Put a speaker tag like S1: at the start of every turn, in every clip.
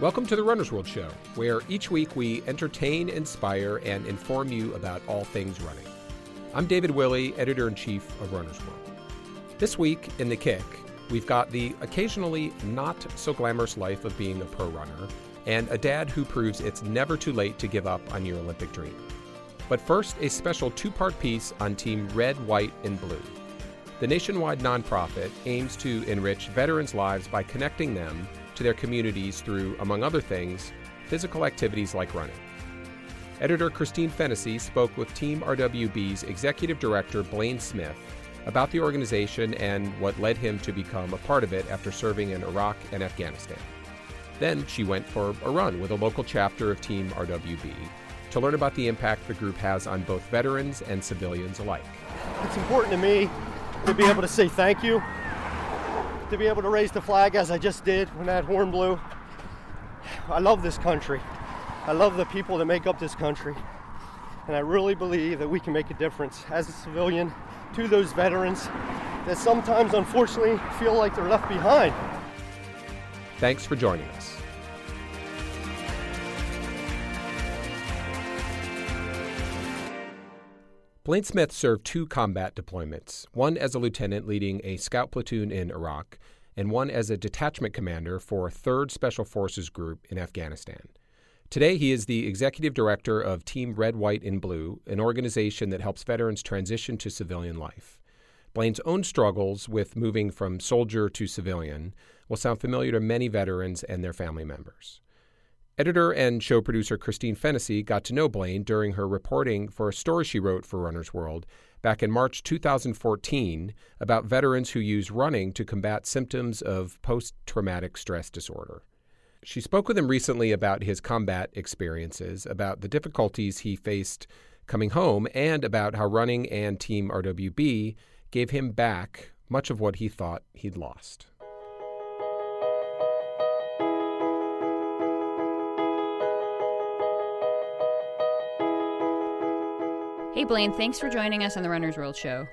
S1: Welcome to the Runner's World Show, where each week we entertain, inspire, and inform you about all things running. I'm David Willey, editor in chief of Runner's World. This week in The Kick, we've got the occasionally not so glamorous life of being a pro runner and a dad who proves it's never too late to give up on your Olympic dream. But first, a special two part piece on Team Red, White, and Blue. The nationwide nonprofit aims to enrich veterans' lives by connecting them to their communities through, among other things, physical activities like running. Editor Christine Fennessy spoke with Team RWB's executive director Blayne Smith about the organization and what led him to become a part of it after serving in Iraq and Afghanistan. Then she went for a run with a local chapter of Team RWB to learn about the impact the group has on both veterans and civilians alike.
S2: It's important to me to be able to say thank you to be able to raise the flag as I just did when that horn blew. I love this country. I love the people that make up this country. And I really believe that we can make a difference as a civilian to those veterans that sometimes unfortunately feel like they're left behind.
S1: Thanks for joining us. Blayne Smith served two combat deployments, one as a lieutenant leading a scout platoon in Iraq, and one as a detachment commander for a 3rd Special Forces Group in Afghanistan. Today, he is the executive director of Team Red, White, and Blue, an organization that helps veterans transition to civilian life. Blayne's own struggles with moving from soldier to civilian will sound familiar to many veterans and their family members. Editor and show producer Christine Fennessy got to know Blayne during her reporting for a story she wrote for Runner's World back in March 2014 about veterans who use running to combat symptoms of post traumatic stress disorder. She spoke with him recently about his combat experiences, about the difficulties he faced coming home, and about how running and Team RWB gave him back much of what he thought he'd lost.
S3: Hey, Blayne, thanks for joining us on the Runner's World Show.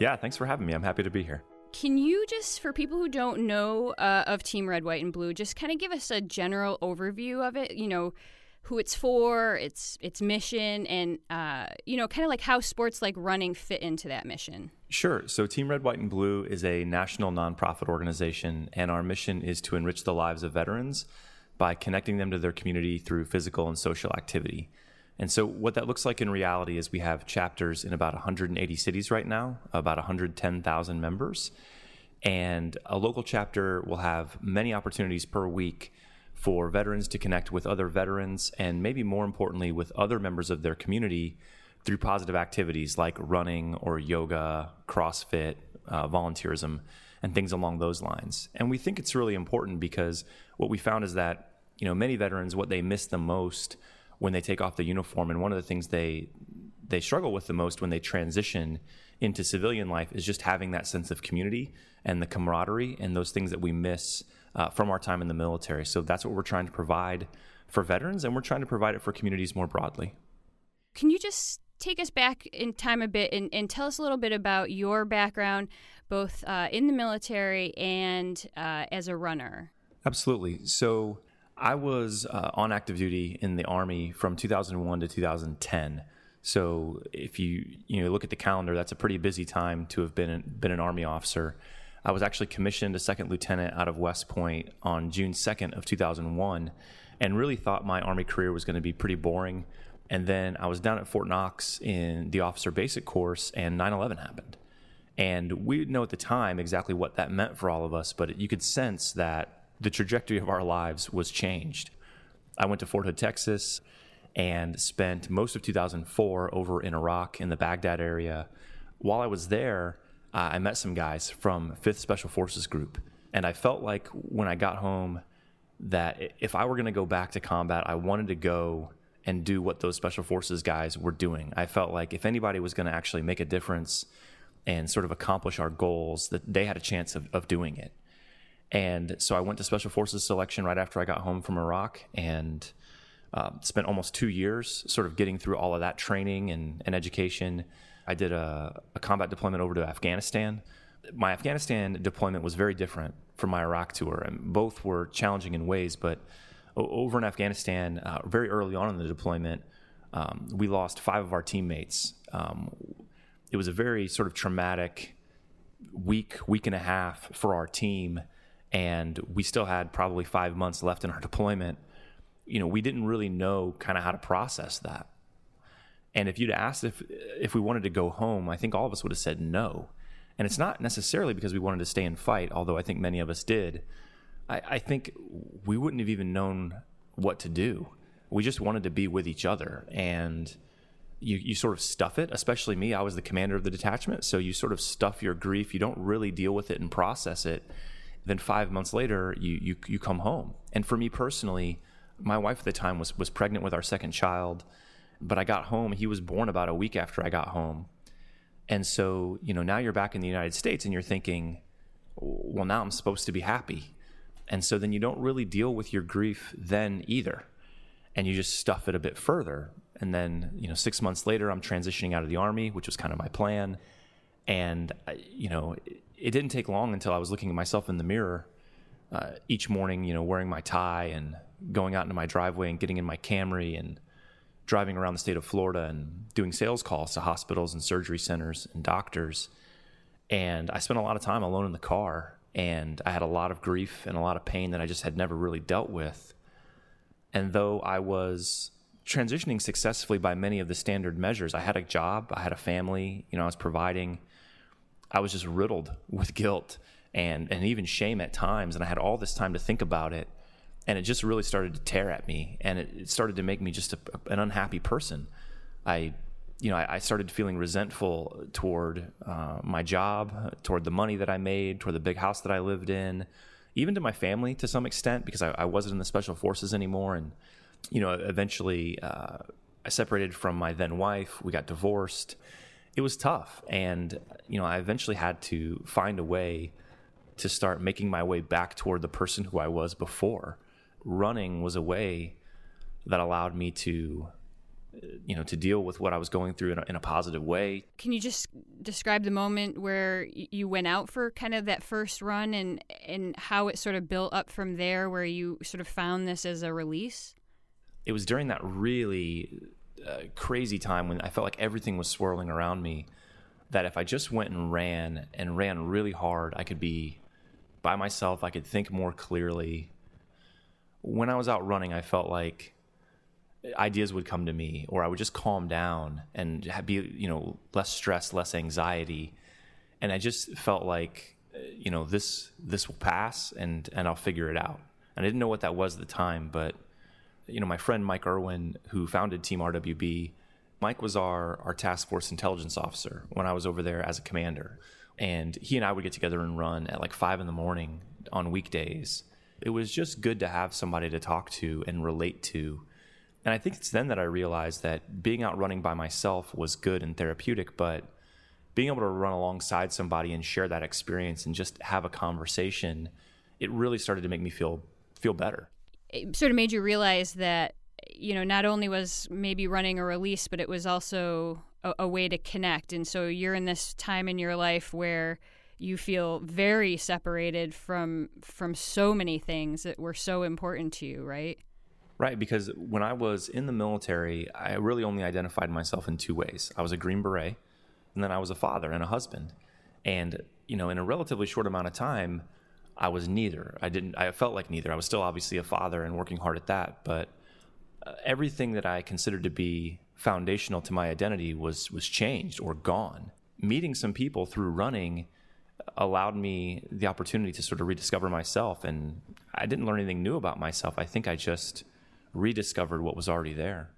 S4: Yeah, thanks for having me. I'm happy to be here.
S3: Can you just, for people who don't know uh, of Team Red, White, and Blue, just kind of give us a general overview of it? You know, who it's for, its its mission, and uh, you know, kind of like how sports like running fit into that mission.
S4: Sure. So, Team Red, White, and Blue is a national nonprofit organization, and our mission is to enrich the lives of veterans by connecting them to their community through physical and social activity. And so, what that looks like in reality is we have chapters in about 180 cities right now, about 110,000 members. And a local chapter will have many opportunities per week for veterans to connect with other veterans and maybe more importantly, with other members of their community through positive activities like running or yoga, CrossFit, uh, volunteerism, and things along those lines. And we think it's really important because what we found is that, you know, many veterans, what they miss the most when they take off the uniform. And one of the things they they struggle with the most when they transition into civilian life is just having that sense of community and the camaraderie and those things that we miss uh, from our time in the military. So that's what we're trying to provide for veterans, and we're trying to provide it for communities more broadly.
S3: Can you just take us back in time a bit and, and tell us a little bit about your background, both uh, in the military and uh, as a runner?
S4: Absolutely. So I was uh, on active duty in the Army from 2001 to 2010. So if you you know look at the calendar, that's a pretty busy time to have been been an Army officer. I was actually commissioned a second lieutenant out of West Point on June 2nd of 2001, and really thought my Army career was going to be pretty boring. And then I was down at Fort Knox in the officer basic course, and 9/11 happened. And we didn't know at the time exactly what that meant for all of us, but you could sense that the trajectory of our lives was changed. I went to Fort Hood, Texas, and spent most of 2004 over in Iraq in the Baghdad area. While I was there, uh, I met some guys from 5th Special Forces Group, and I felt like when I got home that if I were going to go back to combat, I wanted to go and do what those Special Forces guys were doing. I felt like if anybody was going to actually make a difference and sort of accomplish our goals, that they had a chance of, of doing it. And so I went to Special Forces selection right after I got home from Iraq and uh, spent almost two years sort of getting through all of that training and, and education. I did a, a, combat deployment over to Afghanistan. My Afghanistan deployment was very different from my Iraq tour, and both were challenging in ways. But over in Afghanistan, uh, very early on in the deployment, um, we lost five of our teammates. Um, it was a very sort of traumatic week, week and a half for our team, and we still had probably five months left in our deployment. You know, we didn't really know kind of how to process that. And if you'd asked if if we wanted to go home, I think all of us would have said no. And it's not necessarily because we wanted to stay and fight, although I think many of us did. I, I think we wouldn't have even known what to do. We just wanted to be with each other. And you, you sort of stuff it, especially me. I was the commander of the detachment. So you sort of stuff your grief. You don't really deal with it and process it. Then five months later, you, you, you come home. And for me personally, my wife at the time was, was pregnant with our second child. But I got home. He was born about a week after I got home. And so, you know, now you're back in the United States and you're thinking, well, now I'm supposed to be happy. And so then you don't really deal with your grief then either. And you just stuff it a bit further. And then, you know, six months later, I'm transitioning out of the Army, which was kind of my plan. And, you know, it didn't take long until I was looking at myself in the mirror uh, each morning, you know, wearing my tie and going out into my driveway and getting in my Camry and driving around the state of Florida and doing sales calls to hospitals and surgery centers and doctors. And I spent a lot of time alone in the car and I had a lot of grief and a lot of pain that I just had never really dealt with. And though I was transitioning successfully by many of the standard measures, I had a job, I had a family, you know, I was providing. I was just riddled with guilt and and even shame at times and I had all this time to think about it and it just really started to tear at me and it, it started to make me just a, an unhappy person. I you know I, I started feeling resentful toward uh, my job toward the money that i made toward the big house that i lived in even to my family to some extent because i, I wasn't in the special forces anymore and you know eventually uh, i separated from my then wife we got divorced it was tough and you know i eventually had to find a way to start making my way back toward the person who i was before running was a way that allowed me to you know to deal with what I was going through in a, in a, positive way.
S3: Can you just describe the moment where you went out for kind of that first run and and how it sort of built up from there where you sort of found this as a release?
S4: It was during that really crazy time when I felt like everything was swirling around me that if I just went and ran and ran really hard, I could be by myself, I could think more clearly, when I was out running, I felt like ideas would come to me, or I would just calm down and be, you know, less stress, less anxiety, and I just felt like, you know, this this will pass, and and I'll figure it out. And I didn't know what that was at the time, but you know, my friend Mike Erwin, who founded Team RWB, Mike was our our task force intelligence officer when I was over there as a commander, and he and I would get together and run at like five in the morning on weekdays it was just good to have somebody to talk to and relate to. And I think it's then that I realized that being out running by myself was good and therapeutic, but being able to run alongside somebody and share that experience and just have a conversation, it really started to make me feel feel better.
S3: It sort of made you realize that you know not only was maybe running a release, but it was also a, a way to connect. And so you're in this time in your life where you feel very separated from from so many things that were so important to you, right?
S4: Right, because when I was in the military, I really only identified myself in two ways. I was a Green Beret, and then I was a father and a husband. And, you know, in a relatively short amount of time, I was neither. I didn't I felt like neither. I was still obviously a father and working hard at that, but uh, everything that I considered to be foundational to my identity was was changed or gone. Meeting some people through running allowed me the opportunity to sort of rediscover myself. And I didn't learn anything new about myself. I think I just rediscovered what was already there.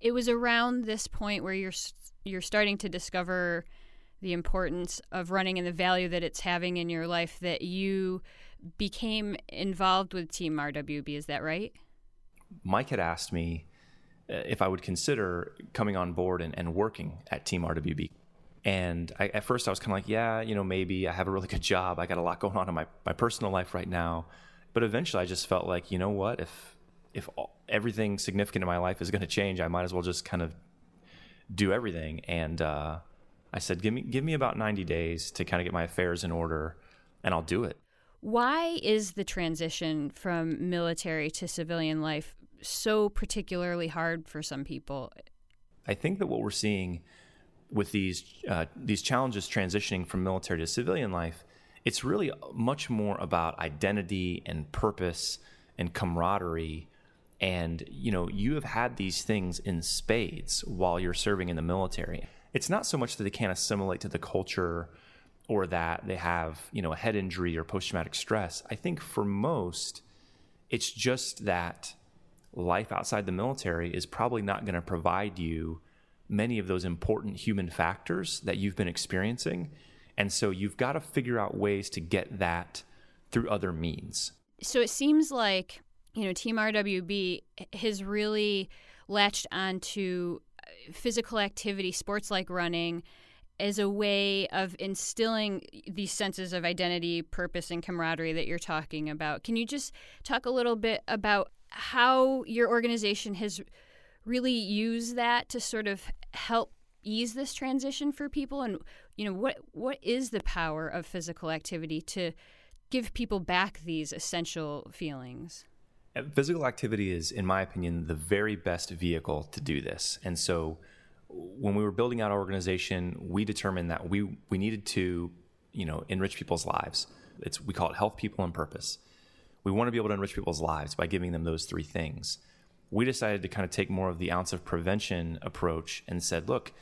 S3: It was around this point where you're you're starting to discover the importance of running and the value that it's having in your life that you became involved with Team RWB. Is that right?
S4: Mike had asked me uh, if I would consider coming on board and, and working at Team RWB. And I, at first, I was kind of like, yeah, you know, maybe I have a really good job. I got a lot going on in my, my personal life right now. But eventually, I just felt like, you know what? If if all, everything significant in my life is going to change, I might as well just kind of do everything. And uh, I said, give me give me about ninety days to kind of get my affairs in order, and I'll do it.
S3: Why is the transition from military to civilian life so particularly hard for some people?
S4: I think that what we're seeing with these uh, these challenges transitioning from military to civilian life, it's really much more about identity and purpose and camaraderie. And you know, you have had these things in spades while you're serving in the military. It's not so much that they can't assimilate to the culture or that they have you know a head injury or post traumatic stress. I think for most, it's just that life outside the military is probably not going to provide you many of those important human factors that you've been experiencing. And so you've got to figure out ways to get that through other means.
S3: So it seems like, you know, Team RWB has really latched onto physical activity, sports like running, as a way of instilling these senses of identity, purpose, and camaraderie that you're talking about. Can you just talk a little bit about how your organization has really used that to sort of help ease this transition for people and you know what what is the power of physical activity to give people back these essential feelings
S4: Uh, physical activity is in my opinion the very best vehicle to do this and so when we were building out our organization we determined that we we needed to you know enrich people's lives it's we call it health people and purpose we want to be able to enrich people's lives by giving them those three things we decided to kind of take more of the ounce of prevention approach and said, look,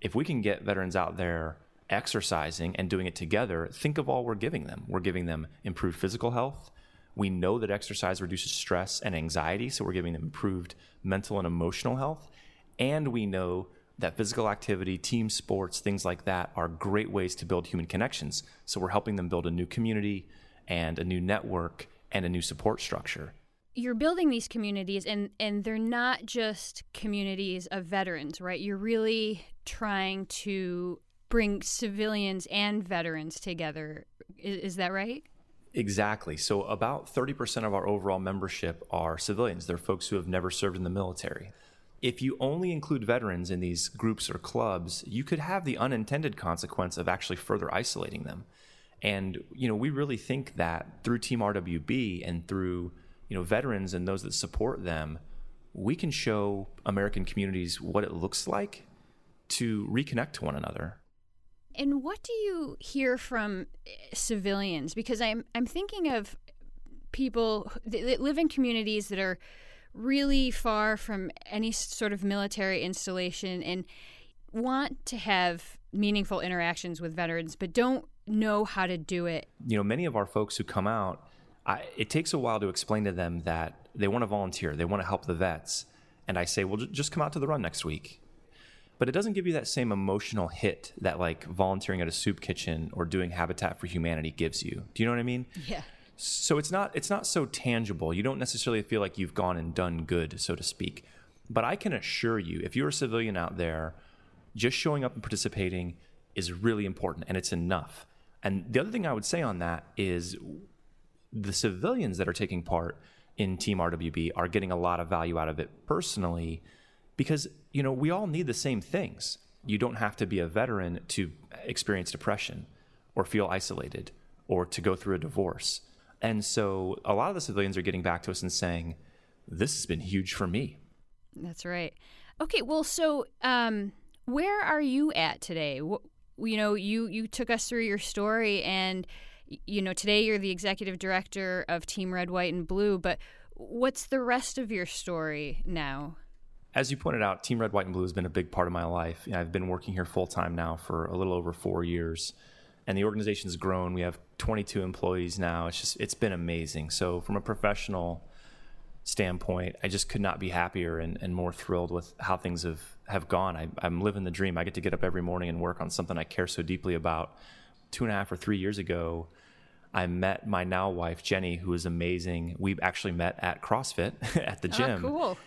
S4: if we can get veterans out there exercising and doing it together, think of all we're giving them. We're giving them improved physical health. We know that exercise reduces stress and anxiety, so we're giving them improved mental and emotional health. And we know that physical activity, team sports, things like that are great ways to build human connections. So we're helping them build a new community and a new network and a new support structure
S3: you're building these communities and and they're not just communities of veterans right you're really trying to bring civilians and veterans together is, is that right
S4: exactly. So about 30% of our overall membership are civilians. They're folks who have never served in the military. If you only include veterans in these groups or clubs you could have the unintended consequence of actually further isolating them. And you know we really think that through team rwb and through you know veterans and those that support them we can show american communities what it looks like to reconnect to one another
S3: and what do you hear from eh, civilians because i'm i'm thinking of people that live in communities that are really far from any sort of military installation and want to have meaningful interactions with veterans but don't know how to do it
S4: you know many of our folks who come out I, it takes a while to explain to them that they want to volunteer, they want to help the vets. And I say, well, just come out to the run next week. But it doesn't give you that same emotional hit that like volunteering at a soup kitchen or doing Habitat for Humanity gives you. Do you know what I mean?
S3: Yeah.
S4: So it's not it's not so tangible. You don't necessarily feel like you've gone and done good, so to speak. But I can assure you, if you're a civilian out there, just showing up and participating is really important and it's enough. And the other thing I would say on that is the civilians that are taking part in Team RWB are getting a lot of value out of it personally because, you know, we all need the same things. You don't have to be a veteran to experience depression or feel isolated or to go through a divorce. And so a lot of the civilians are getting back to us and saying, this has been huge for me.
S3: That's right. Okay, well, so um, where are you at today? You know, you you took us through your story, and you know, today you're the executive director of Team Red, White, and Blue, but what's the rest of your story now?
S4: As you pointed out, Team Red, White, and Blue has been a big part of my life. I've been working here full time now for a little over four years, and the organization's grown. We have 22 employees now. It's just it's been amazing. So from a professional standpoint, I just could not be happier and, and more thrilled with how things have have gone. I, I'm living the dream. I get to get up every morning and work on something I care so deeply about two and a half or three years ago, I met my now wife Jenny, who is amazing. We actually met at CrossFit at the ah, gym.
S3: Oh, cool.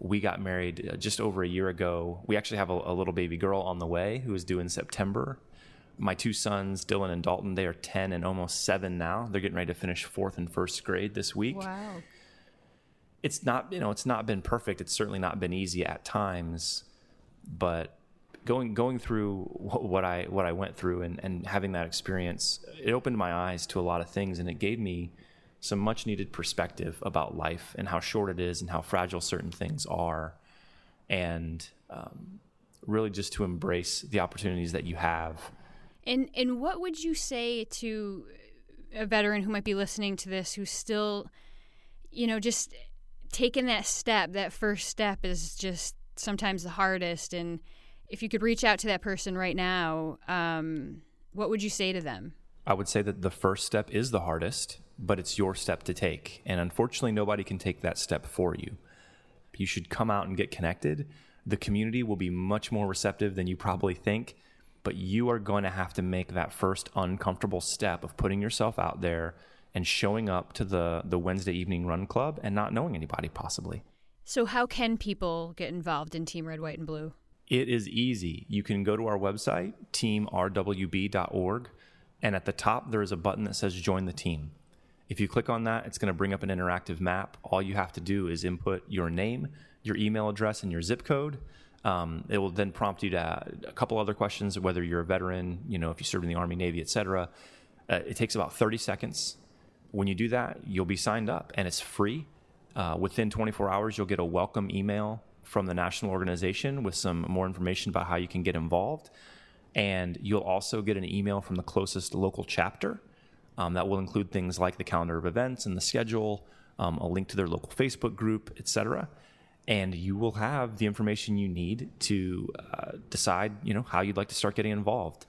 S4: We got married uh, just over a year ago. We actually have a, a little baby girl on the way who is due in September. My two sons, Dylan and Dalton, they are 10 and almost seven now. They're getting ready to finish fourth and first grade this week.
S3: Wow.
S4: It's not, you know, it's not been perfect. It's certainly not been easy at times, but going going through what I what I went through and, and having that experience, it opened my eyes to a lot of things, and it gave me some much needed perspective about life and how short it is and how fragile certain things are, and um, really just to embrace the opportunities that you have.
S3: And and what would you say to a veteran who might be listening to this who's still, you know, just taking that step? That first step is just sometimes the hardest. And if you could reach out to that person right now, um, what would you say to them?
S4: I would say that the first step is the hardest, but it's your step to take. And unfortunately, nobody can take that step for you. You should come out and get connected. The community will be much more receptive than you probably think, but you are going to have to make that first uncomfortable step of putting yourself out there and showing up to the, the Wednesday evening run club and not knowing anybody, possibly.
S3: So, how can people get involved in Team Red, White, and Blue?
S4: It is easy. You can go to our website, teamrwb.org, and at the top there is a button that says Join the Team. If you click on that, it's going to bring up an interactive map. All you have to do is input your name, your email address, and your zip code. Um, it will then prompt you to a couple other questions, whether you're a veteran, you know, if you served in the Army, Navy, etc. Uh, it takes about 30 seconds. When you do that, you'll be signed up, and it's free. Uh, within 24 hours, you'll get a welcome email from the national organization with some more information about how you can get involved. And you'll also get an email from the closest local chapter um, that will include things like the calendar of events and the schedule, um, a link to their local Facebook group, etc. And you will have the information you need to uh, decide, you know, how you'd like to start getting involved.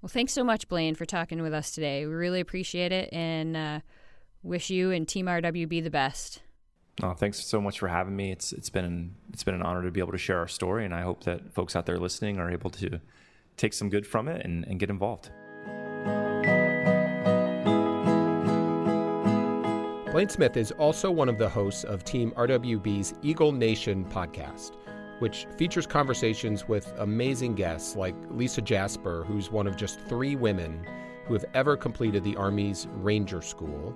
S3: Well, thanks so much, Blayne, for talking with us today. We really appreciate it and uh, wish you and Team RWB the best.
S4: Oh, thanks so much for having me. It's it's been it's been an honor to be able to share our story, and I hope that folks out there listening are able to take some good from it and, and get involved.
S1: Blayne Smith is also one of the hosts of Team RWB's Eagle Nation podcast, which features conversations with amazing guests like Lisa Jaster, who's one of just three women who have ever completed the Army's Ranger School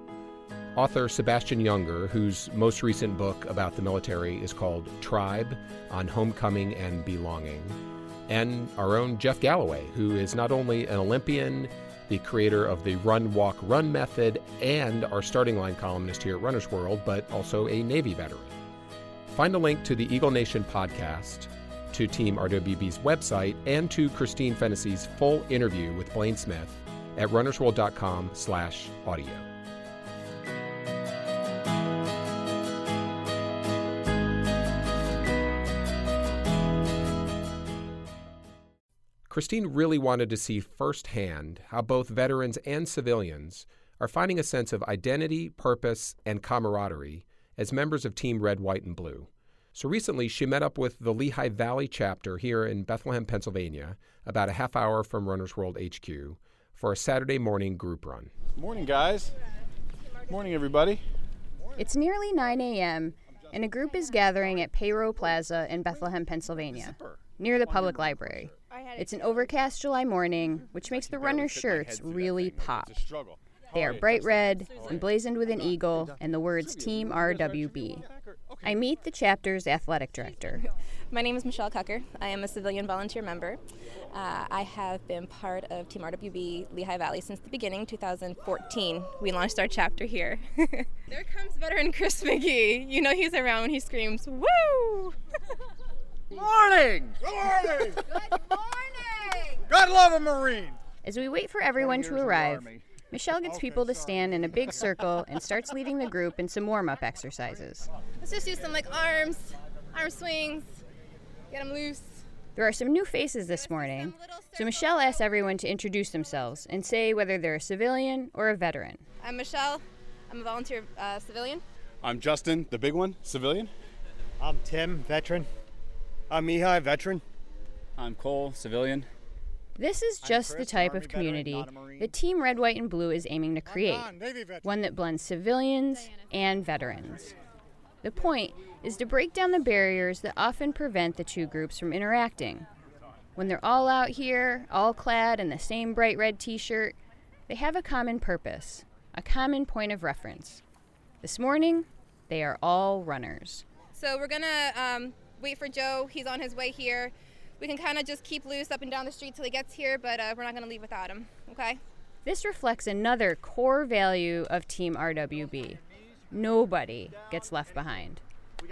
S1: Author Sebastian Junger, whose most recent book about the military is called Tribe on Homecoming and Belonging. And our own Jeff Galloway, who is not only an Olympian, the creator of the Run, Walk, Run method, and our starting line columnist here at Runner's World, but also a Navy veteran. Find a link to the Eagle Nation podcast, to Team RWB's website, and to Christine Fennessy's full interview with Blayne Smith at runnersworld.com slash audio. Christine really wanted to see firsthand how both veterans and civilians are finding a sense of identity, purpose, and camaraderie as members of Team Red, White, and Blue. So recently, she met up with the Lehigh Valley chapter here in Bethlehem, Pennsylvania, about a half hour from Runners World HQ, for a Saturday morning group run.
S5: Morning, guys. Morning, everybody.
S3: It's nearly 9 a.m., and a group is gathering at Payrow Plaza in Bethlehem, Pennsylvania, near the public library. It's an overcast July morning, which makes the runners' shirts really pop. They are bright red, emblazoned with an eagle, and the words Team RWB. I meet the chapter's athletic director.
S6: My name is Michelle Cucker. I am a civilian volunteer member. Uh, I have been part of Team RWB Lehigh Valley since the beginning, 2014. We launched our chapter here. there comes veteran Chris McGee. You know he's around when he screams, Woo!
S5: Morning! Good morning!
S7: Good morning!
S5: God love a Marine!
S3: As we wait for everyone to arrive, Michelle gets people to stand in a big circle and starts leading the group in some warm up exercises.
S6: Let's just do some like arms, arm swings, get them loose.
S3: There are some new faces this morning, so Michelle asks everyone to introduce themselves and say whether they're a civilian or a veteran.
S6: I'm Michelle. I'm a volunteer uh, civilian.
S5: I'm Justin, the big one, civilian.
S2: I'm Tim, veteran. I'm Mihai, veteran.
S8: I'm Cole, civilian.
S3: This is just the type of community that Team Red, White, and Blue is aiming to create one that blends civilians and veterans. The point is to break down the barriers that often prevent the two groups from interacting. When they're all out here, all clad in the same bright red t shirt, they have a common purpose, a common point of reference. This morning, they are all runners.
S6: So we're gonna um, wait for Joe. He's on his way here we can kind of just keep loose up and down the street till he gets here, but uh, we're not going to leave without him, okay?
S3: This reflects another core value of Team RWB. Nobody gets left behind.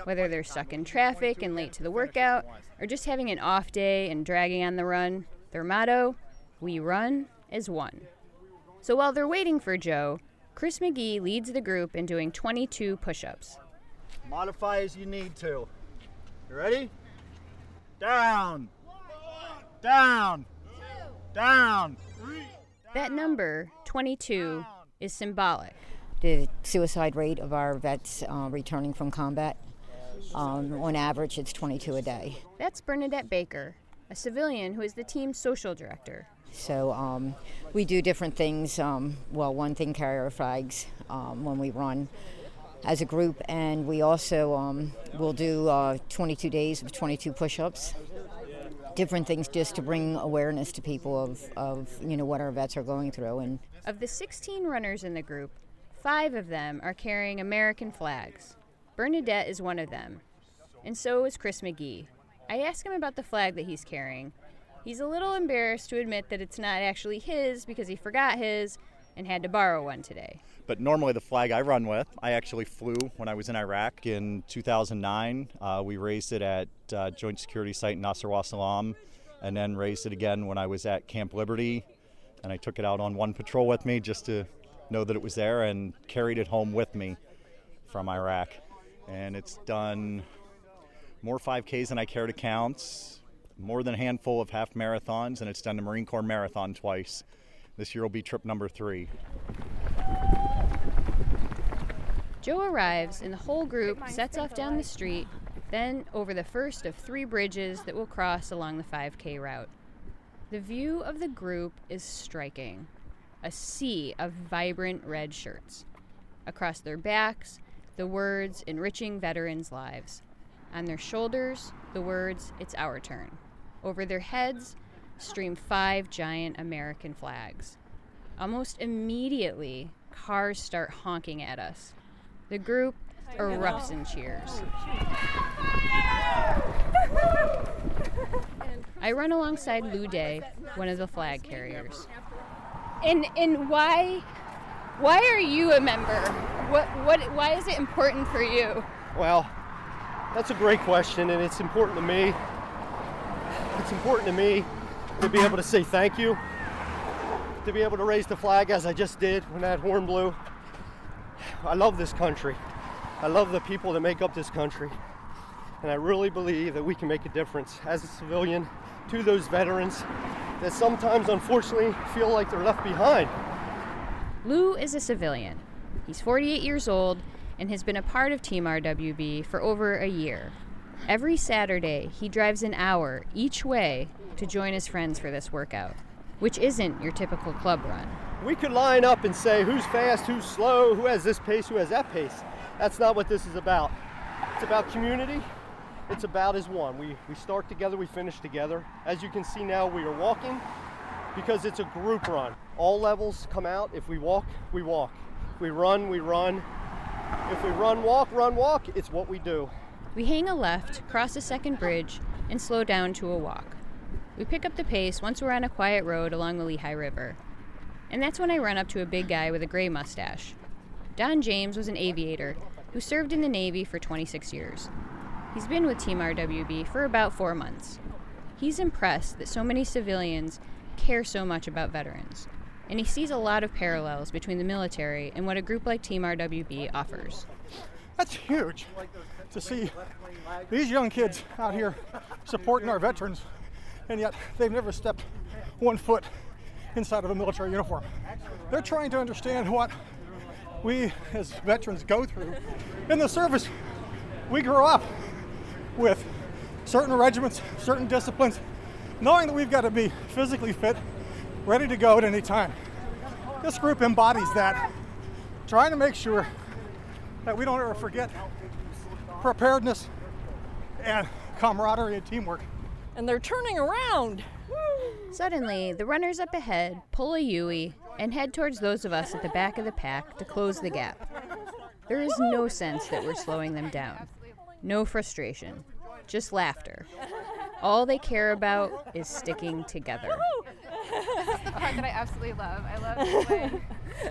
S3: Whether they're stuck in traffic and late to the workout, or just having an off day and dragging on the run, their motto, We Run as One. So while they're waiting for Joe, Chris McGee leads the group in doing 22 push ups.
S9: Modify as you need to. You ready? Down. Down. Down.
S3: That number, 22, is symbolic.
S10: The suicide rate of our vets uh, returning from combat, um, on average, it's 22 a day.
S3: That's Bernadette Baker, a civilian who is the team's social director.
S10: So um, we do different things. Um, well, one thing, carry our flags um, when we run as a group, and we also um, will do uh, 22 days of 22 push-ups. Different things just to bring awareness to people of, of you know what our vets are going through. And
S3: of the 16 runners in the group, five of them are carrying American flags. Bernadette is one of them, and so is Chris McGee. I asked him about the flag that he's carrying. He's a little embarrassed to admit that it's not actually his because he forgot his and had to borrow one today.
S9: But normally, the flag I run with, I actually flew when I was in Iraq in 2009. Uh, we raised it at uh, Joint Security Site in Nasr Salam, and then raised it again when I was at Camp Liberty. And I took it out on one patrol with me just to know that it was there and carried it home with me from Iraq. And it's done more 5Ks than I care to count, more than a handful of half marathons, and it's done the Marine Corps Marathon twice. This year will be trip number three.
S3: Joe arrives, and the whole group sets off down the street, then over the first of three bridges that will cross along the 5K route. The view of the group is striking a sea of vibrant red shirts. Across their backs, the words enriching veterans' lives. On their shoulders, the words, It's our turn. Over their heads, stream five giant American flags. Almost immediately, cars start honking at us. The group erupts in cheers. I run alongside Lou Day, one of the flag carriers. And and why why are you a member? What what why is it important for you?
S2: Well, that's a great question, and it's important to me. It's important to me to be able to say thank you, to be able to raise the flag as I just did when that horn blew. I love this country. I love the people that make up this country. And I really believe that we can make a difference as a civilian to those veterans that sometimes, unfortunately, feel like they're left behind.
S3: Lou is a civilian. He's 48 years old and has been a part of Team RWB for over a year. Every Saturday, he drives an hour each way to join his friends for this workout, which isn't your typical club run.
S2: We could line up and say who's fast, who's slow, who has this pace, who has that pace. That's not what this is about. It's about community. It's about as one. We, we start together, we finish together. As you can see now, we are walking because it's a group run. All levels come out. If we walk, we walk. If we run, we run. If we run, walk, run, walk, it's what we do.
S3: We hang a left, cross a second bridge, and slow down to a walk. We pick up the pace once we're on a quiet road along the Lehigh River. And that's when I run up to a big guy with a gray mustache. Don James was an aviator who served in the Navy for 26 years. He's been with Team RWB for about four months. He's impressed that so many civilians care so much about veterans, and he sees a lot of parallels between the military and what a group like Team RWB offers.
S11: That's huge to see these young kids out here supporting our veterans, and yet they've never stepped one foot inside of a military uniform. They're trying to understand what we as veterans go through in the service. We grow up with certain regiments, certain disciplines, knowing that we've got to be physically fit, ready to go at any time. This group embodies that, trying to make sure that we don't ever forget preparedness and camaraderie and teamwork.
S12: And they're turning around.
S3: Suddenly, the runners up ahead pull a Yui and head towards those of us at the back of the pack to close the gap. There is no sense that we're slowing them down. No frustration, just laughter. All they care about is sticking together.
S13: This is the part that I absolutely love. I love the way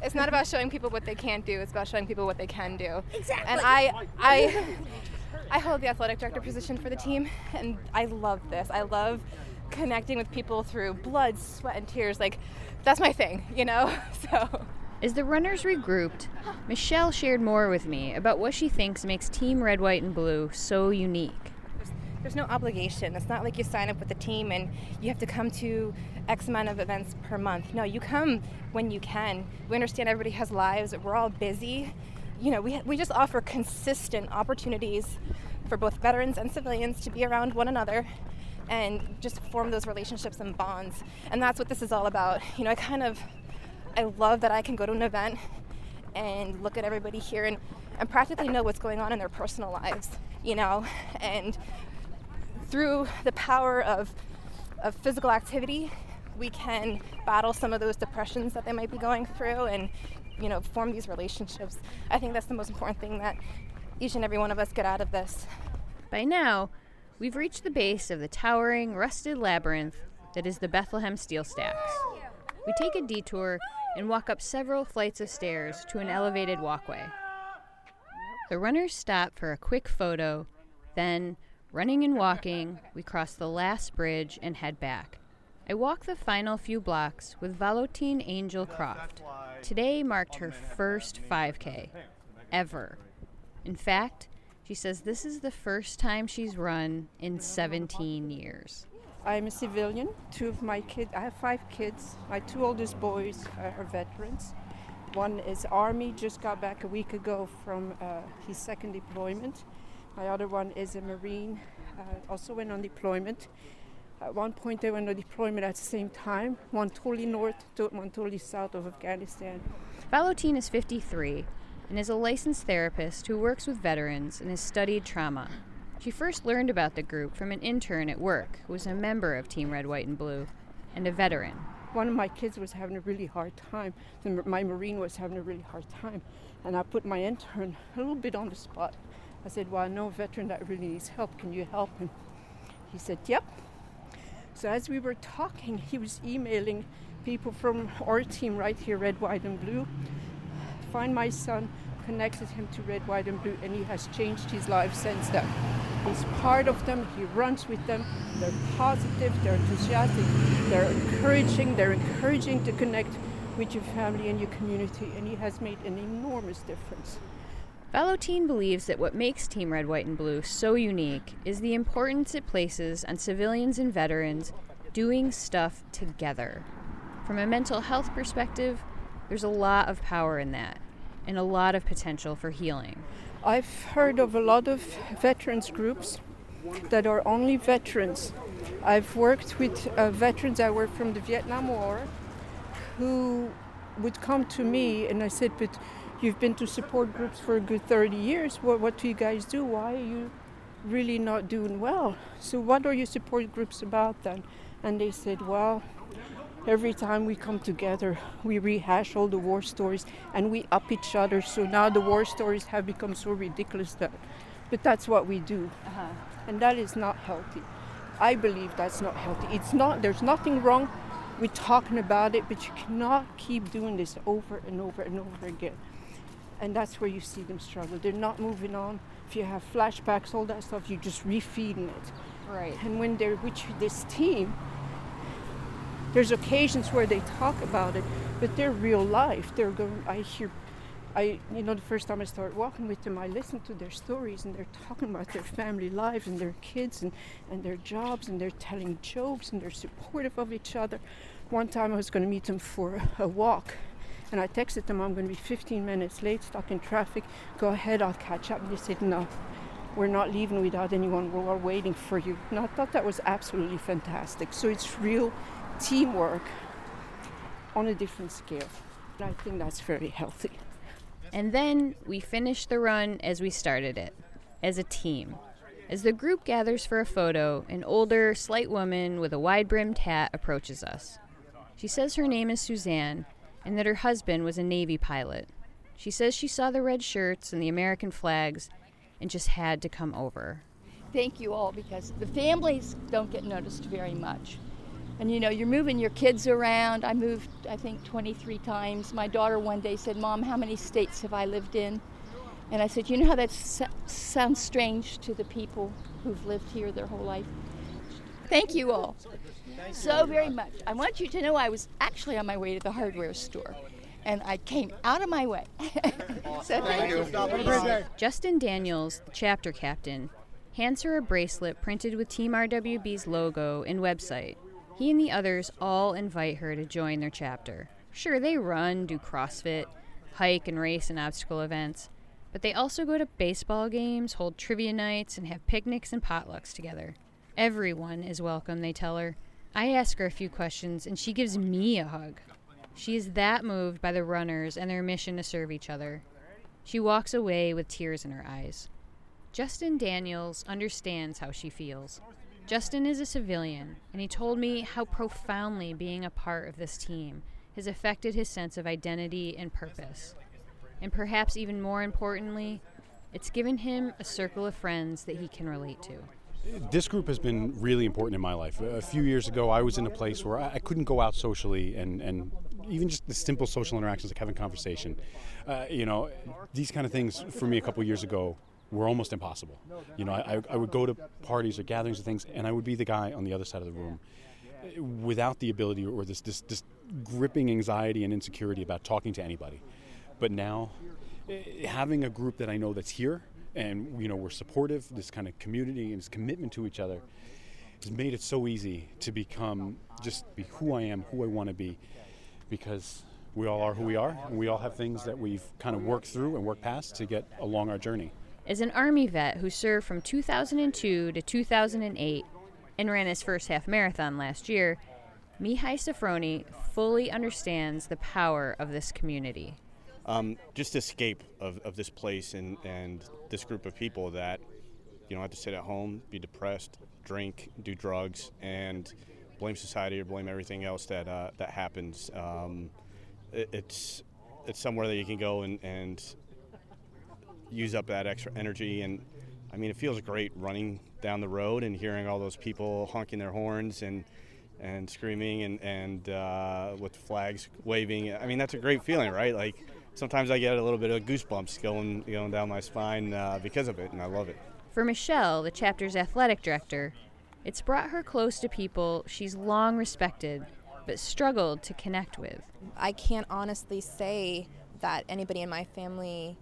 S13: it's not about showing people what they can't do. It's about showing people what they can do.
S6: Exactly.
S13: And I, I, I hold the athletic director position for the team, and I love this. I love connecting with people through blood, sweat, and tears. Like, that's my thing, you know. So.
S3: As the runners regrouped, Michelle shared more with me about what she thinks makes Team Red, White, and Blue so unique.
S13: There's no obligation. It's not like you sign up with the team and you have to come to X amount of events per month. No, you come when you can. We understand everybody has lives. We're all busy. You know, we, we just offer consistent opportunities for both veterans and civilians to be around one another and just form those relationships and bonds. And that's what this is all about. You know, I kind of, I love that I can go to an event and look at everybody here and, and practically know what's going on in their personal lives, you know, and through the power of, of physical activity, we can battle some of those depressions that they might be going through and, you know, form these relationships. I think that's the most important thing that each and every one of us get out of this.
S3: By now, we've reached the base of the towering, rusted labyrinth that is the Bethlehem Steel Stacks. We take a detour and walk up several flights of stairs to an elevated walkway. The runners stop for a quick photo, then, running and walking, we cross the last bridge and head back. I walk the final few blocks with Valotine Angel Croft. Today marked her first 5K ever. In fact, she says this is the first time she's run in 17 years.
S14: I'm a civilian. Two of my kids, I have five kids. My two oldest boys are veterans. One is Army, just got back a week ago from uh, his second deployment. My other one is a Marine, uh, also went on deployment. At one point, they were on the deployment at the same time, one totally north, one totally south of Afghanistan.
S3: Valotine is 53 and is a licensed therapist who works with veterans and has studied trauma. She first learned about the group from an intern at work who was a member of Team Red, White, and Blue and a veteran.
S14: One of my kids was having a really hard time. My Marine was having a really hard time. And I put my intern a little bit on the spot. I said, Well, I know a veteran that really needs help. Can you help him? He said, Yep. So as we were talking, he was emailing people from our team right here, Red, White, and Blue. Find my son, connected him to Red, White, and Blue, and he has changed his life since then. He's part of them, he runs with them, they're positive, they're enthusiastic, they're encouraging, they're encouraging to connect with your family and your community, and he has made an enormous difference.
S3: Valotine believes that what makes Team Red, White, and Blue so unique is the importance it places on civilians and veterans doing stuff together. From a mental health perspective, there's a lot of power in that and a lot of potential for healing.
S14: I've heard of a lot of veterans groups that are only veterans. I've worked with uh, veterans that were from the Vietnam War who would come to me and I said, But you've been to support groups for a good 30 years. What, what do you guys do? Why are you really not doing well? So, what are your support groups about then? And they said, Well, every time we come together, we rehash all the war stories and we up each other. So now the war stories have become so ridiculous that, but that's what we do. Uh-huh. And that is not healthy. I believe that's not healthy. It's not, there's nothing wrong with talking about it, but you cannot keep doing this over and over and over again. And that's where you see them struggle. They're not moving on. If you have flashbacks, all that stuff, you're just refeeding it.
S3: Right.
S14: And when they're with this team, there's occasions where they talk about it, but they're real life. They're going. I hear, I you know the first time I started walking with them, I listened to their stories and they're talking about their family lives and their kids and and their jobs and they're telling jokes and they're supportive of each other. One time I was going to meet them for a walk. And I texted them, I'm going to be 15 minutes late, stuck in traffic. Go ahead, I'll catch up. And they said, No, we're not leaving without anyone. We're all waiting for you. And I thought that was absolutely fantastic. So it's real teamwork on a different scale. And I think that's very healthy.
S3: And then we finish the run as we started it, as a team. As the group gathers for a photo, an older, slight woman with a wide brimmed hat approaches us. She says her name is Suzanne and that her husband was a Navy pilot. She says she saw the red shirts and the American flags and just had to come over.
S15: thank you all because the families don't get noticed very much. And you know, you're moving your kids around. I moved, I think, 23 times. My daughter one day said, Mom, how many states have I lived in? And I said, You know how that sounds strange to the people who've lived here their whole life? Thank you all so very much. I want you to know I was actually on my way to the hardware store and I came out of my way. so thank you.
S3: Justin Daniels, the chapter captain, hands her a bracelet printed with Team RWB's logo and website. He and the others all invite her to join their chapter. Sure, they run, do CrossFit, hike and race and obstacle events, but they also go to baseball games, hold trivia nights, and have picnics and potlucks together. Everyone is welcome, they tell her. I ask her a few questions, and she gives me a hug. She is that moved by the runners and their mission to serve each other. She walks away with tears in her eyes. Justin Daniels understands how she feels. Justin is a civilian, and he told me how profoundly being a part of this team has affected his sense of identity and purpose. And perhaps even more importantly, it's given him a circle of friends that he can relate to
S16: this group has been really important in my life. A few years ago, I was in a place where I couldn't go out socially and, and even just the simple social interactions like having conversation. Uh, you know, these kind of things for me a couple years ago were almost impossible. You know, I, I would go to parties or gatherings or things, and I would be the guy on the other side of the room without the ability or this, this, this gripping anxiety and insecurity about talking to anybody. But now, eh, having a group that I know that's here and you know we're supportive. This kind of community and this commitment to each other has made it so easy to become just be who I am, who I want to be, because we all are who we are, and we all have things that we've kind of worked through and worked past to get along our journey.
S3: As an Army vet who served from 2002 to 2008 and ran his first half marathon last year, Mihai Sofroni fully understands the power of this community
S17: um, just escape of, of this place and, and this group of people that you don't have to sit at home, be depressed, drink, do drugs, and blame society or blame everything else that uh, that happens. Um, it, it's it's somewhere that you can go and, and use up that extra energy. And I mean, it feels great running down the road and hearing all those people honking their horns and and screaming and and uh, with flags waving. I mean, that's a great feeling, right? Like sometimes I get a little bit of goosebumps going going down my spine uh, because of it, and I love it.
S3: For Michelle, the chapter's athletic director, it's brought her close to people she's long respected but struggled to connect with.
S13: I can't honestly say that anybody in my family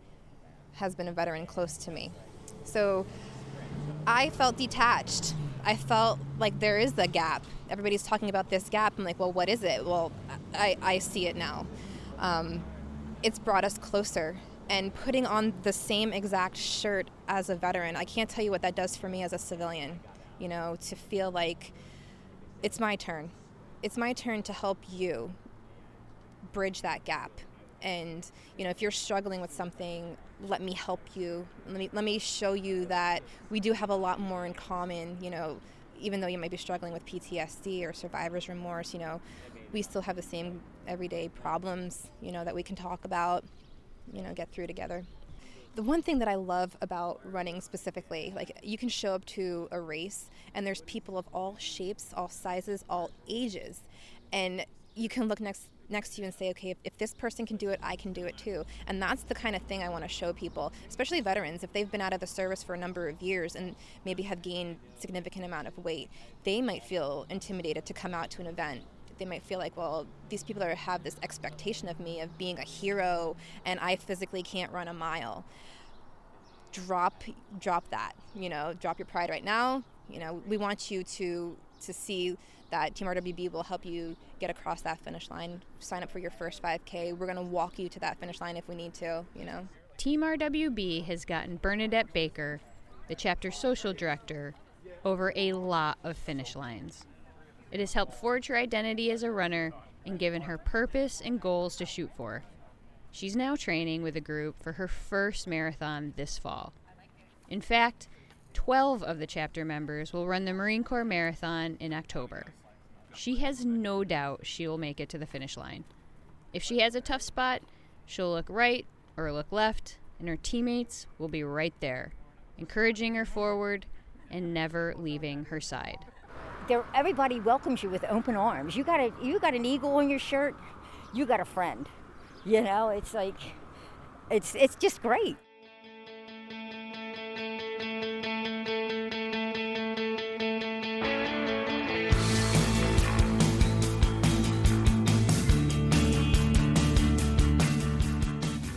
S13: has been a veteran close to me. So I felt detached. I felt like there is a gap. Everybody's talking about this gap. I'm like, well, what is it? Well, I, I see it now. Um, it's brought us closer. And putting on the same exact shirt as a veteran, I can't tell you what that does for me as a civilian. You know, to feel like it's my turn. It's my turn to help you bridge that gap. And you know, if you're struggling with something, let me help you. Let me let me show you that we do have a lot more in common. You know, even though you might be struggling with PTSD or survivor's remorse, you know, we still have the same everyday problems, you know, that we can talk about, you know, get through together. The one thing that I love about running specifically, like you can show up to a race and there's people of all shapes, all sizes, all ages. And you can look next next to you and say, okay, if, if, this person can do it, I can do it too. And that's the kind of thing I want to show people, especially veterans, if they've been out of the service for a number of years and maybe have gained significant amount of weight, they might feel intimidated to come out to an event they might feel like, well, these people are, have this expectation of me of being a hero, and I physically can't run a mile. Drop, drop that. You know, drop your pride right now. You know, we want you to to see that Team RWB will help you get across that finish line. Sign up for your first 5K. We're going to walk you to that finish line if we need to. You know.
S3: Team RWB has gotten Bernadette Baker, the chapter social director, over a lot of finish lines. It has helped forge her identity as a runner and given her purpose and goals to shoot for. She's now training with a group for her first marathon this fall. In fact, 12 of the chapter members will run the Marine Corps Marathon in October. She has no doubt she will make it to the finish line. If she has a tough spot, she'll look right or look left, and her teammates will be right there, encouraging her forward, and never leaving her side.
S10: Everybody welcomes you with open arms. You got a you got an eagle on your shirt, you got a friend. You know, it's like it's it's just great.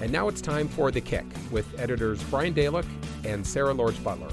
S1: And now it's time for The Kick with editors Brian Dalek and Sarah Lorge Butler.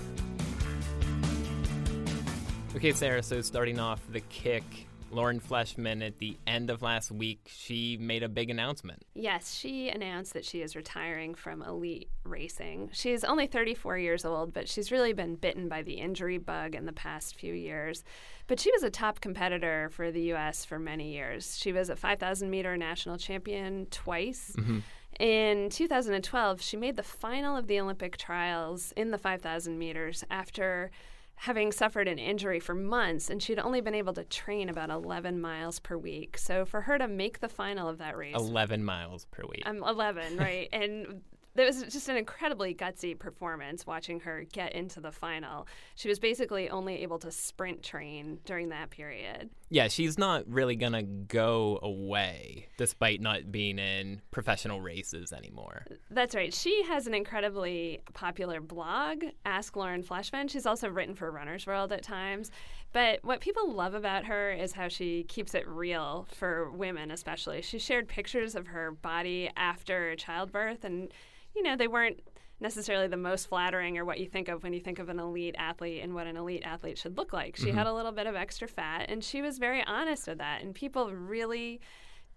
S18: Okay, Sarah, so starting off The Kick, Lauren Fleshman at the end of last week, she made a big announcement.
S19: Yes, she announced that she is retiring from elite racing. She's only 34 years old, but she's really been bitten by the injury bug in the past few years. But she was a top competitor for the U.S. for many years. She was a 5,000 meter national champion twice.
S18: Mm-hmm.
S19: In 2012, she made the final of the Olympic trials in the 5,000 meters after having suffered an injury for months, and she'd only been able to train about 11 miles per week. So for her to make the final of that race,
S18: 11 miles per week.
S19: I'm 11, right? and it was just an incredibly gutsy performance watching her get into the final. She was basically only able to sprint train during that period.
S18: Yeah, she's not really going to go away despite not being in professional races anymore.
S19: That's right. She has an incredibly popular blog, Ask Lauren Fleshman. She's also written for Runner's World at times. But what people love about her is how she keeps it real for women, especially. She shared pictures of her body after childbirth and you know, they weren't necessarily the most flattering or what you think of when you think of an elite athlete and what an elite athlete should look like. She mm-hmm. had a little bit of extra fat and she was very honest with that. And people really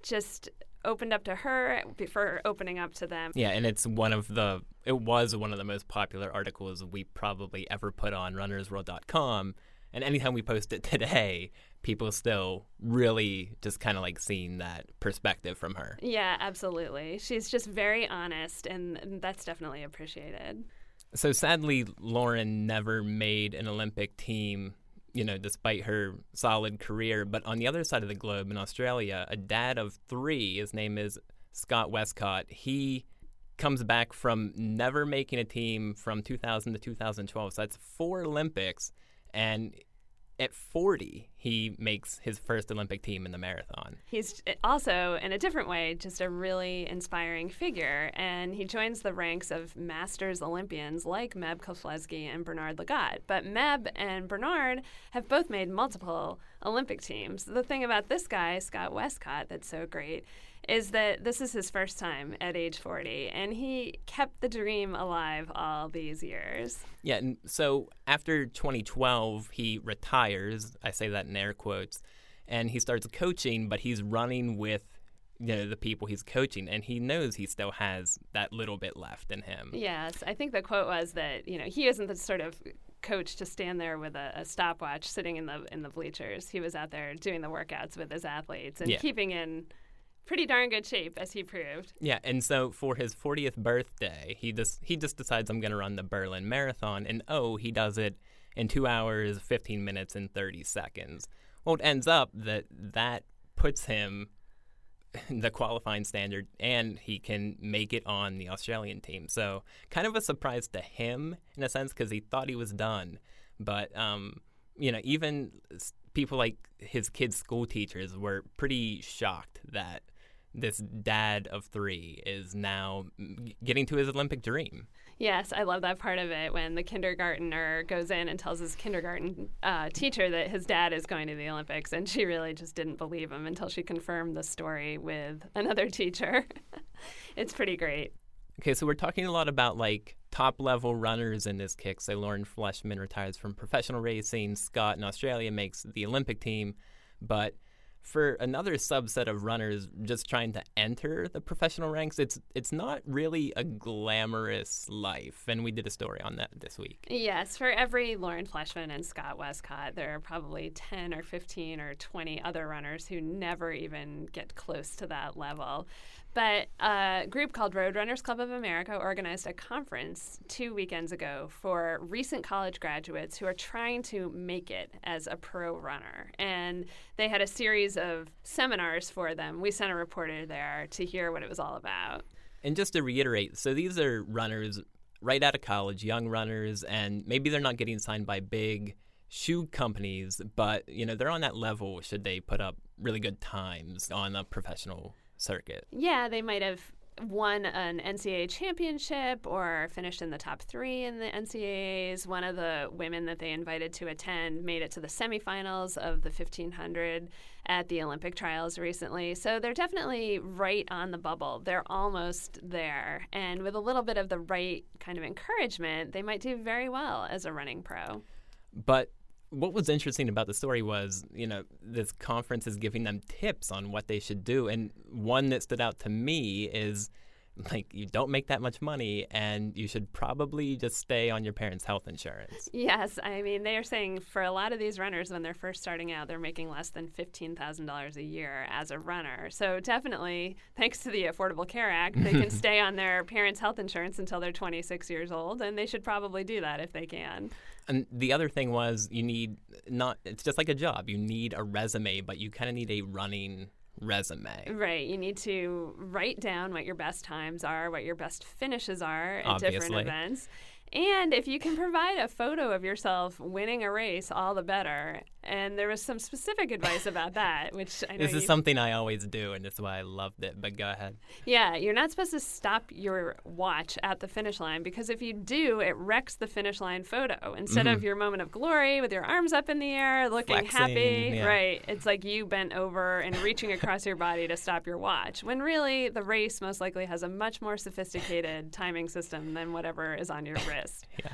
S19: just opened up to her for opening up to them.
S18: Yeah, and it's one of the it was one of the most popular articles we probably ever put on runnersworld.com and anytime we post it today, people still really just kind of like seeing that perspective from her.
S19: Yeah, absolutely. She's just very honest, and that's definitely appreciated.
S18: So sadly, Lauren never made an Olympic team, you know, despite her solid career. But on the other side of the globe in Australia, a dad of three, his name is Scott Westcott, he comes back from never making a team from 2000 to 2012. So that's four Olympics and at 40, he makes his first Olympic team in the marathon.
S19: He's eh, also, in a different way, just a really inspiring figure. And he joins the ranks of Masters Olympians like Meb Keflezighi and Bernard Lagat. But Meb and Bernard have both made multiple Olympic teams. The thing about this guy, Scott Westcott, that's so great is that this is his first time at age 40 and he kept the dream alive all these years.
S18: Yeah, and so after 2012 he retires, I say that in air quotes, and he starts coaching, but he's running with you know the people he's coaching and he knows he still has that little bit left in him.
S19: Yes, I think the quote was that, you know, he isn't the sort of coach to stand there with a, a, stopwatch sitting in the in the bleachers. He was out there doing the workouts with his athletes and yeah. keeping in pretty darn good shape, as he proved.
S18: Yeah, and so for his 40th birthday, he just he just decides I'm going to run the Berlin Marathon, and oh, he does it in two hours, 15 minutes, and 30 seconds. Well, it ends up that that puts him the qualifying standard, and he can make it on the Australian team. So kind of a surprise to him in a sense because he thought he was done, but um, you know, even people like his kids' school teachers were pretty shocked that this dad of three is now getting to his Olympic dream.
S19: Yes, I love that part of it when the kindergartner goes in and tells his kindergarten uh, teacher that his dad is going to the Olympics, and she really just didn't believe him until she confirmed the story with another teacher. it's pretty great.
S18: Okay, so we're talking a lot about like top level runners in this kick. So Lauren Fleshman retires from professional racing. Scott in Australia makes the Olympic team, but for another subset of runners just trying to enter the professional ranks, it's it's not really a glamorous life. And we did a story on that this week.
S19: Yes, for every Lauren Fleshman and Scott Westcott, there are probably 10 or 15 or 20 other runners who never even get close to that level. But a group called Roadrunners Club of America organized a conference two weekends ago for recent college graduates who are trying to make it as a pro runner. And they had a series of seminars for them. We sent a reporter there to hear what it was all about.
S18: And just to reiterate, so these are runners right out of college, young runners, and maybe they're not getting signed by big shoe companies, but you know they're on that level. Should they put up really good times on a professional circuit?
S19: Yeah, they might have won an NCAA championship or finished in the top three in the NCAAs. One of the women that they invited to attend made it to the semifinals of the 1500 at the Olympic trials recently. So they're definitely right on the bubble. They're almost there. And with a little bit of the right kind of encouragement, they might do very well as a running pro.
S18: But what was interesting about the story was, you know, this conference is giving them tips on what they should do. And one that stood out to me is like you don't make that much money and you should probably just stay on your parents' health insurance.
S19: Yes, I mean they are saying for a lot of these runners when they're first starting out, they're making less than $15,000 a year as a runner. So definitely thanks to the Affordable Care Act, they can stay on their parents' health insurance until they're 26 years old and they should probably do that if they can.
S18: And the other thing was you need not it's just like a job. You need a resume, but you kind of need a running resume.
S19: Right. You need to write down what your best times are, what your best finishes are at
S18: Obviously.
S19: different events. And if you can provide a photo of yourself winning a race, all the better. And there was some specific advice about that, which I know
S18: This is something I always do, and that's why I loved it. But go ahead.
S19: Yeah, you're not supposed to stop your watch at the finish line because if you do, it wrecks the finish line photo. Instead of
S18: Mhm.
S19: your moment of glory with your arms up in the air, looking
S18: Flexing,
S19: happy,
S18: yeah.
S19: right? It's like you bent over and reaching across your body to stop your watch. When really, the race most likely has a much more sophisticated timing system than whatever is on your wrist.
S18: Yeah.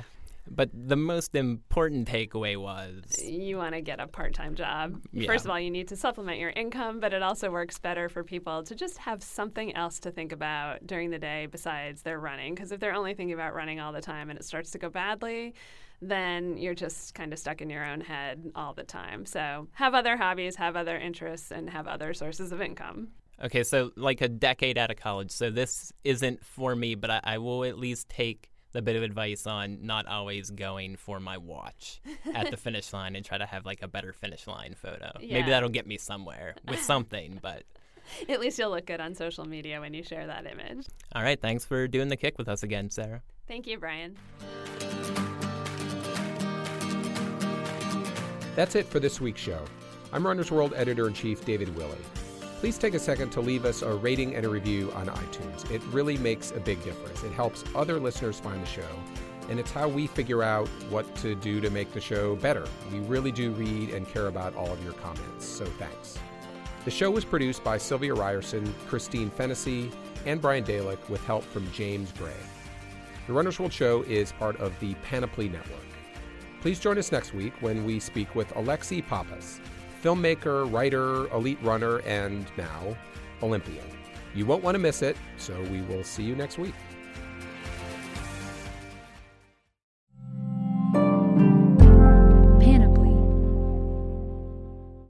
S18: But the most important takeaway was
S19: You want to get a part time job.
S18: Yeah.
S19: First of all, you need to supplement your income, but it also works better for people to just have something else to think about during the day besides their running. Because if they're only thinking about running all the time and it starts to go badly, then you're just kind of stuck in your own head all the time. So have other hobbies, have other interests, and have other sources of income.
S18: Okay, so like a decade out of college. So this isn't for me, but I, I will at least take the bit of advice on not always going for my watch at the finish line and try to have like a better finish line photo.
S19: Yeah.
S18: Maybe that'll get me somewhere with something. but
S19: At least you'll look good on social media when you share that image.
S18: all right, thanks for doing the kick with us again, Sarah.
S19: Thank you, Brian.
S1: That's it for this week's show. I'm Runner's World editor in chief David Willey. Please take a second to leave us a rating and a review on iTunes. It really makes a big difference. It helps other listeners find the show, and it's how we figure out what to do to make the show better. We really do read and care about all of your comments, so thanks. The show was produced by Sylvia Ryerson, Christine Fennessy, and Brian Dalek with help from James Gray. The Runner's World Show is part of the Panoply Network. Please join us next week when we speak with Alexi Pappas, filmmaker, writer, elite runner, and now Olympian. You won't want to miss it, so we will see you next week.